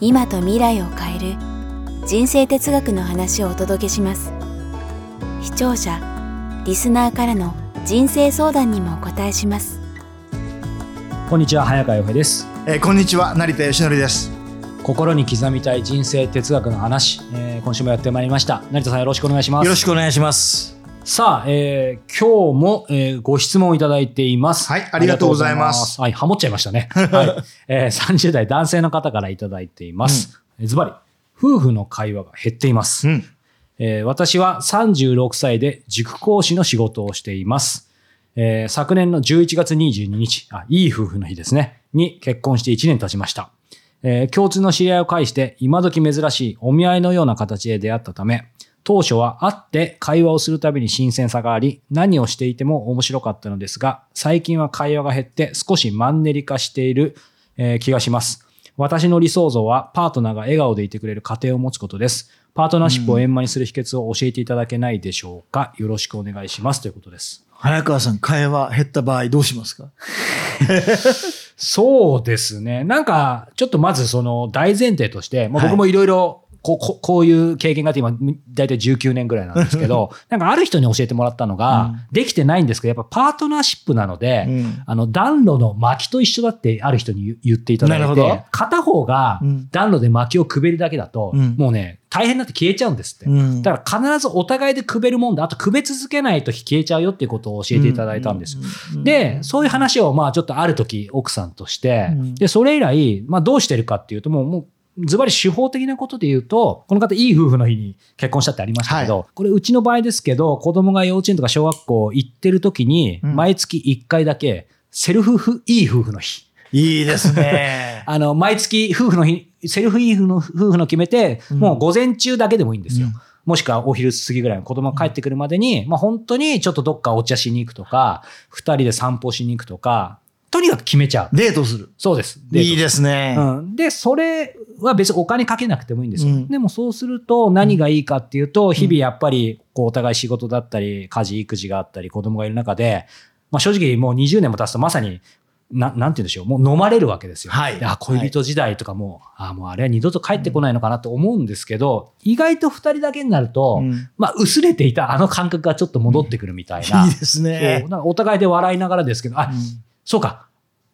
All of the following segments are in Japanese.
今と未来を変える人生哲学の話をお届けします。視聴者リスナーからの人生相談にもお答えします。こんにちは早川洋平です。えーこんにちは成田義則です。心に刻みたい人生哲学の話、えー今週もやってまいりました。成田さんよろしくお願いします。よろしくお願いしますさあ、えー今日も、えーご質問いただいています。はいありがとうございます。はいハモっちゃいましたね、はい。えー30代男性の方からいただいています、えーズバリ夫婦の会話が減っています、うん。えー私は36歳で塾講師の仕事をしています。えー昨年の11月22日あ、いい夫婦の日ですね、に結婚して1年経ちました。えー共通の知り合いを介して今時珍しいお見合いのような形で出会ったため、当初は会って会話をするたびに新鮮さがあり、何をしていても面白かったのですが、最近は会話が減って少しマンネリ化している、えー気がします。私の理想像はパートナーが笑顔でいてくれる家庭を持つことです。パートナーシップを円満にする秘訣を教えていただけないでしょうか。よろしくお願いします。ということです。早川さん会話減った場合どうしますか？そうですね。なんか、ちょっとまずその大前提として、まあ、はい僕もいろいろこうここういう経験があって今、大体19年ぐらいなんですけど、なんかある人に教えてもらったのが、うん。できてないんですけど、やっぱパートナーシップなので、うん。あの、暖炉の薪と一緒だってある人に言言っていただいなるほど。て、片方がうん。暖炉で薪をくべるだけだと、うん。もうね、大変になって消えちゃうんですって。うん。だから必ずお互いでくべるもんだ。あとくべ続けないと消えちゃうよっていうことを教えていただいたんです。よ。で、そういう話をまあちょっとある時奥さんとして、うん。で、それ以来、まあどうしてるかっていうと、もう、もう、ズバリ手法的なことで言うと、この方いい夫婦の日に結婚したってありましたけど、これうちの場合ですけど、子供が幼稚園とか小学校行ってる時に、うん。毎月1回だけ、セルフフいい夫婦の日。いいですね。あの、毎月夫婦の日、セルフいい夫婦の夫婦の決めて、うん。もう午前中だけでもいいんですよ。うん。もしくはお昼過ぎぐらいの子供が帰ってくるまでに、まあ本当にちょっとどっかお茶しに行くとか、二人で散歩しに行くとか、とにかく決めちゃう。デートする。そうです。いいですね、うん、で、それは別にお金かけなくてもいいんですよ。うん。でもそうすると何がいいかっていうと、日々やっぱりこうお互い仕事だったり、家事、育児があったり、子供がいる中で、まあ正直もう20年も経つとまさに、ななんて言うんでしょう、もう飲まれるわけですよ。はい。であ恋人時代とかも、あもうあれは二度と帰ってこないのかなと思うんですけど、意外と二人だけになると、うん。まあ薄れていたあの感覚がちょっと戻ってくるみたいな。いいですね。お互いで笑いながらですけど、あ、うんそうか。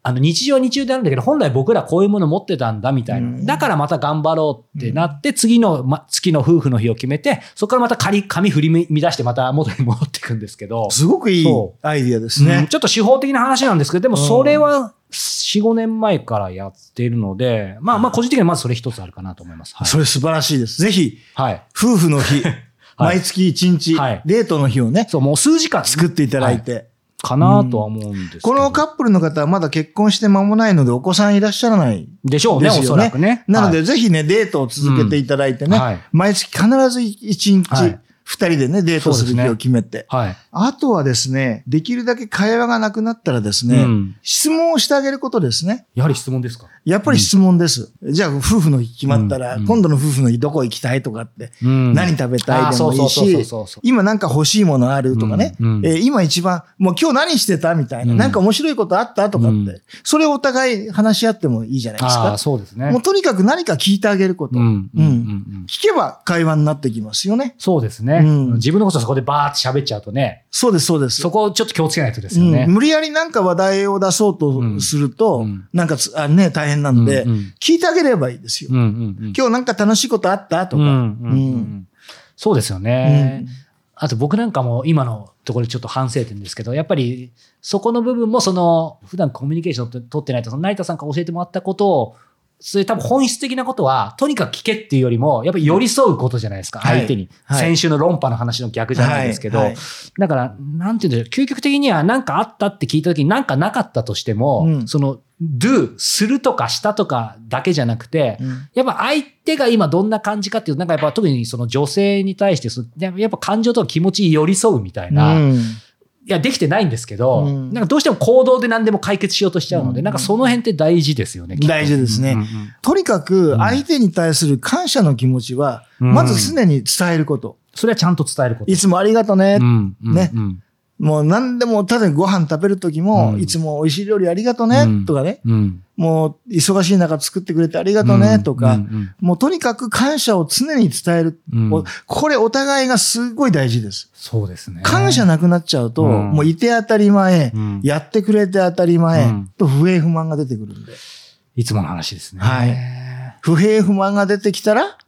あの日常は日常であるんだけど、本来僕らこういうもの持ってたんだみたいな。うん。だからまた頑張ろうってなって、次の、ま、月の夫婦の日を決めて、そこからまた仮紙振り乱してまた元に戻っていくんですけど、すごくいいそアイディアですうん。ね、ちょっと手法的な話なんですけど、でもうん。それは4、5年前からやっているので、まあまあ個人的にはまずそれ一つあるかなと思います。はい。それ素晴らしいです。ぜひはい、夫婦の日、毎月1日、はい。デートの日をねそう、もう数時間作っていただいて、かなとは思うんですけど。このカップルの方はまだ結婚して間もないのでお子さんいらっしゃらないでしょうね、おそらくね。なので、はい。ぜひね、デートを続けていただいてね、毎月必ず1日、はい。2人でね、デートする日を決めて。はい。あとはですね、できるだけ会話がなくなったらですね、うん質問をしてあげることですね。やはり質問ですか？やっぱり質問です。じゃあ、夫婦の日決まったら、うん今度の夫婦の日どこ行きたいとかって、うん何食べたいでもいいし今なんか欲しいものあるとかね、うんうんえー今一番、もう今日何してたみたいな、うんなんか面白いことあったとかって、うんそれをお互い話し合ってもいいじゃないですか。そうですね。もうとにかく何か聞いてあげること。うんうんうんうんうん聞けば会話になってきますよね。そうですね、うん自分のことそこでバーって喋っちゃうとね、そうです、そうです。そこをちょっと気をつけないとですよね。うん、無理やりなんか話題を出そうとすると、うんなんかつあね、大変なんで、うんうん聞いてあげればいいですよ。うんうんうん今日なんか楽しいことあった？とか。うんうんうんうんそうですよね。うんあと僕なんかも今のところでちょっと反省点ですけど、やっぱりそこの部分もその普段コミュニケーションを取ってないと、その成田さんから教えてもらったことをそういう多分本質的なことは、とにかく聞けっていうよりも、やっぱり寄り添うことじゃないですか、はい。相手に。はい。先週の論破の話の逆じゃないですけど、だから、なんていうんでしょう、究極的には何かあったって聞いた時に何かなかったとしても、うん。その、do、するとかしたとかだけじゃなくて、うん。やっぱ相手が今どんな感じかっていう、なんかやっぱ特にその女性に対してやっぱ感情とか気持ちに寄り添うみたいな、いうんや、できてないんですけど、うんなんかどうしても行動で何でも解決しようとしちゃうので、うんなんかその辺って大事ですよね。きっと大事ですねうんうんとにかく相手に対する感謝の気持ちは、うんまず常に伝えること。それはちゃんと伝えること。いつもありがとね。うんうんねうんもう何でも、ただご飯食べるときも、うんいつも美味しい料理ありがとね、うんとかね。うんもう忙しい中作ってくれてありがとね、とか、うんもうとにかく感謝を常に伝える。これお互いがすごい大事です。そうですね。感謝なくなっちゃうと、うんもういて当たり前、うんやってくれて当たり前、うんと不平不満が出てくるんで。いつもの話ですね。はい不平不満が出てきたら、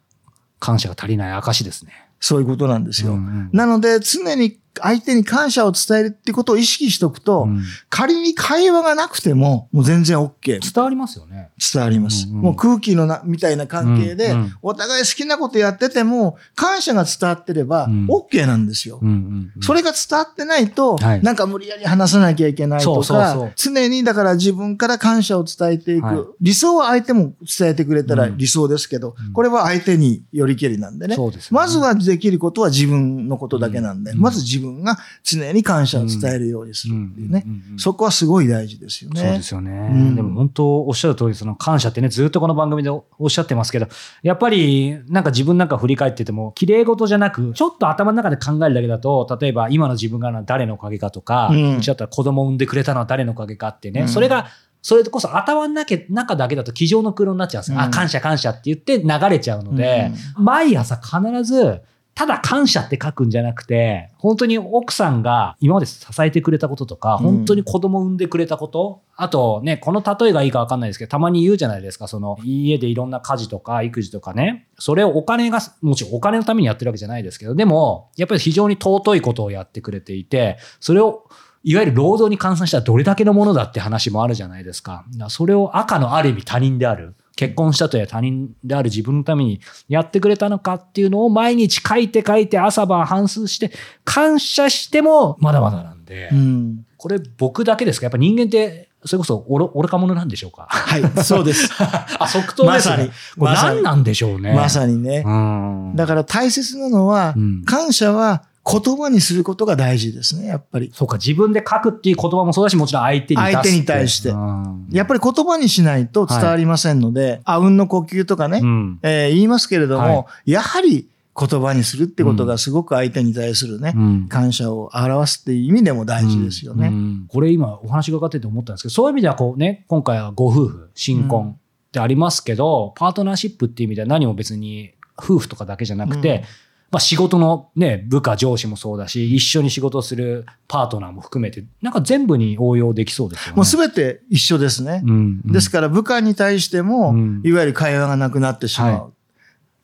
感謝が足りない証ですね。そういうことなんですよ。うんうんなので、常に相手に感謝を伝えるってことを意識しておくと、うん。仮に会話がなくても、もう全然 OK。伝わりますよね。伝わります。うんうんもう空気のな、みたいな関係で、うんうんお互い好きなことやってても、感謝が伝わってればうん。OK なんですよ。うんうんうん。それが伝わってないと、はい。なんか無理やり話さなきゃいけないとか、そうそうそう。常にだから自分から感謝を伝えていく。はい。理想は相手も伝えてくれたらうん。理想ですけど、うん。これは相手によりけりなんでね。でね。まずはできることは自分のことだけなんで、うん。まず自分が常に感謝を伝えるようにするっていうね。うんうんうんそこはすごい大事ですよね。そうですよね。うんでも本当おっしゃる通り、その感謝ってね、ずっとこの番組でおっしゃってますけど、やっぱりなんか自分なんか振り返ってても、綺麗事じゃなく、ちょっと頭の中で考えるだけだと、例えば今の自分が誰のおかげかとか、うんうちだったら子供を産んでくれたのは誰のおかげかってね、うんそれが、それこそ頭の中中だけだと机上の空論になっちゃうんですよ。うんあ、感謝感謝って言って流れちゃうので、毎朝必ず、ただ感謝って書くんじゃなくて、本当に奥さんが今まで支えてくれたこととか、うん本当に子供を産んでくれたこと、あとね、この例えがいいかわかんないですけど、たまに言うじゃないですか、その家でいろんな家事とか育児とかね、それをお金が、もちろんお金のためにやってるわけじゃないですけど、でも、やっぱり非常に尊いことをやってくれていて、それをいわゆる労働に換算したらどれだけのものだって話もあるじゃないですか。だからそれを赤のある意味他人である。結婚したとや他人である自分のためにやってくれたのかっていうのを毎日書いて書いて朝晩反数して感謝してもまだまだなんで、うん。これ僕だけですか？やっぱ人間ってそれこそ愚愚か者なんでしょうか？はい、そうです。あ、即答ですね。まさにこれ何なんでしょうね？まさにね。うん。だから大切なのは、うん感謝は言葉にすることが大事ですね、やっぱり。そうか、自分で書くっていう言葉もそうだし、もちろん相手に出すって。相手に対して。うん。やっぱり言葉にしないと伝わりませんので、あうんの呼吸とかね、うん。えー言いますけれども、はやはり言葉にするってことがすごく相手に対するね、うん。感謝を表すっていう意味でも大事ですよね。うん。これ今お話伺ってて思ったんですけど、そういう意味ではこうね、今回はご夫婦、新婚ってありますけど、パートナーシップっていう意味では何も別に夫婦とかだけじゃなくて、うんまあ仕事のね、部下、上司もそうだし、一緒に仕事をするパートナーも含めて、なんか全部に応用できそうですよね。もうすべて一緒ですね。うんうんですから部下に対しても、うんいわゆる会話がなくなってしまう。はい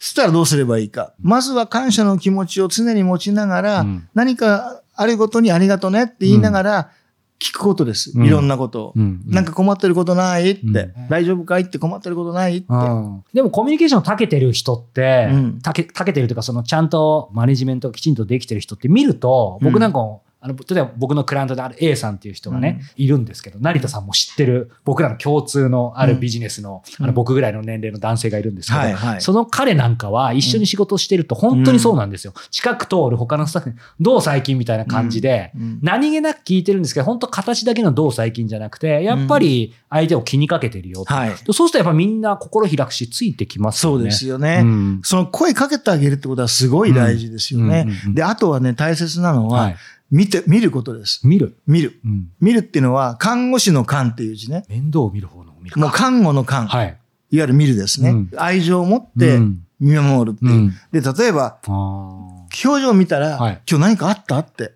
そしたらどうすればいいか。まずは感謝の気持ちを常に持ちながら、うん何かあることにありがとねって言いながら、聞くことです。うん。いろんなことを。うん。なんか困ってることないって、うん。大丈夫かいって困ってることないって。うんでもコミュニケーション長けてる人って、うん。たけ長けてるというか、そのちゃんとマネジメントがきちんとできてる人って見ると、僕なんかも、あの例えば僕のクライアントである A さんっていう人がね、いるんですけど、成田さんも知ってる、僕らの共通のあるビジネスの、うんあの僕ぐらいの年齢の男性がいるんですけど、はいはいその彼なんかは一緒に仕事をしてると本当にそうなんですよ。近く通る他のスタッフに、どう最近みたいな感じで、うん何気なく聞いてるんですけど、本当形だけのどう最近じゃなくて、やっぱり相手を気にかけてるよと。はい。そうするとやっぱみんな心開くし、ついてきますよね。そうですよね。うんその声かけてあげるってことはすごい大事ですよね。うんうんうんうんで、あとはね、大切なのは、はい。見て、見ることです。見る。見る。うん。見るっていうのは、看護師の看っていう字ね。面倒を見る方の見るか。もう看護の看。い、はい。わゆる見るですね。うん愛情を持ってうん見守るっていう。うん。で、例えば、表情を見たら、はい今日何かあったって。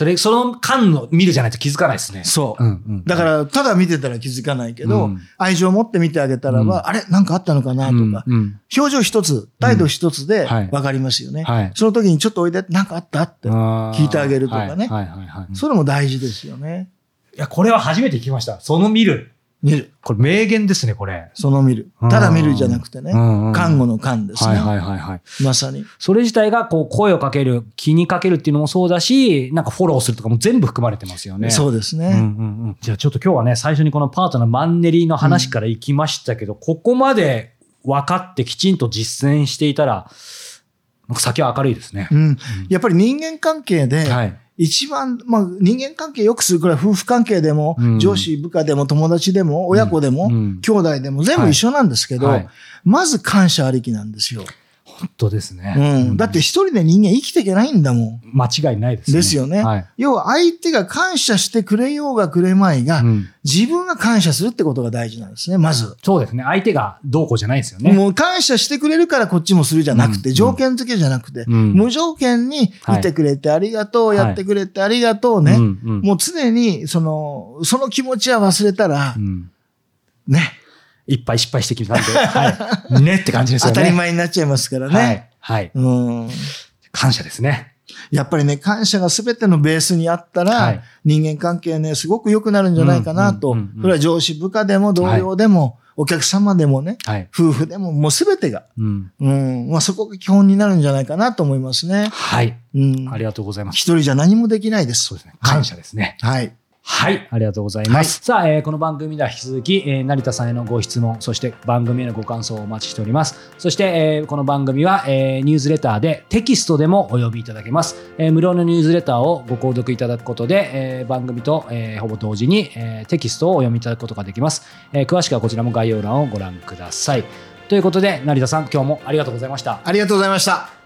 それ、その間の見るじゃないと気づかないですね。そう。うんうん。だから、ただ見てたら気づかないけど、うん愛情を持って見てあげたらば、うんあれ何かあったのかなとか、うんうん表情一つ、態度一つではい分かりますよね。はいその時にちょっとおいで、何かあった？って。聞いてあげるとかねはいはいはいはい。それも大事ですよね。いや、これは初めて聞きました。その見る。見る。これ名言ですね、これ。その見る。ただ見るじゃなくてね。看看護の看ですね。はいはいはいはい。まさに。それ自体がこう声をかける、気にかけるっていうのもそうだし、なんかフォローするとかも全部含まれてますよね。そうですね。うんうんうん、じゃあちょっと今日はね、最初にこのパートナーマンネリの話から行きましたけど、ここまで分かってきちんと実践していたら、先は明るいですね。うん。やっぱり人間関係で、はい。一番、まあ、人間関係良くするくらい夫婦関係でも、うん。上司、部下でも、友達でも、親子でも、うん。兄弟でも、全部一緒なんですけど、はい。まず感謝ありきなんですよ。本当ですね。うん。だって一人で人間生きていけないんだもん。間違いないですね。ですよね。はい。要は相手が感謝してくれようがくれまいが、うん自分が感謝するってことが大事なんですね、まず。そうですね。相手がどうこうじゃないですよね。もう感謝してくれるからこっちもするじゃなくて、うん条件付けじゃなくて、うん無条件にいてくれてありがとう、はいやってくれてありがとうね。うんうんもう常に、その、その気持ちは忘れたらう、んね、いっぱい失敗してきたんで、はい。ねって感じですよね。当たり前になっちゃいますからね。はい。はい。うん。感謝ですね。やっぱりね、感謝が全てのベースにあったら、はい人間関係ね、すごく良くなるんじゃないかなと。それは上司、部下でも同僚でも、お客様でもね、はい。夫婦でも、もう全てが、うん。うん、まあそこが基本になるんじゃないかなと思いますね。はい。うん。ありがとうございます。一人じゃ何もできないです。そうですね。感謝ですね。はい。はい。ありがとうございます。さあ、えーこの番組では引き続き、えー成田さんへのご質問、そして番組へのご感想をお待ちしております。そして、えーこの番組は、えーニュースレターでテキストでもお呼びいただけます。えー無料のニュースレターをご購読いただくことで、えー番組と、えーほぼ同時に、えーテキストをお読みいただくことができます、えー詳しくはこちらも概要欄をご覧ください。ということで、成田さん、今日もありがとうございました。ありがとうございました。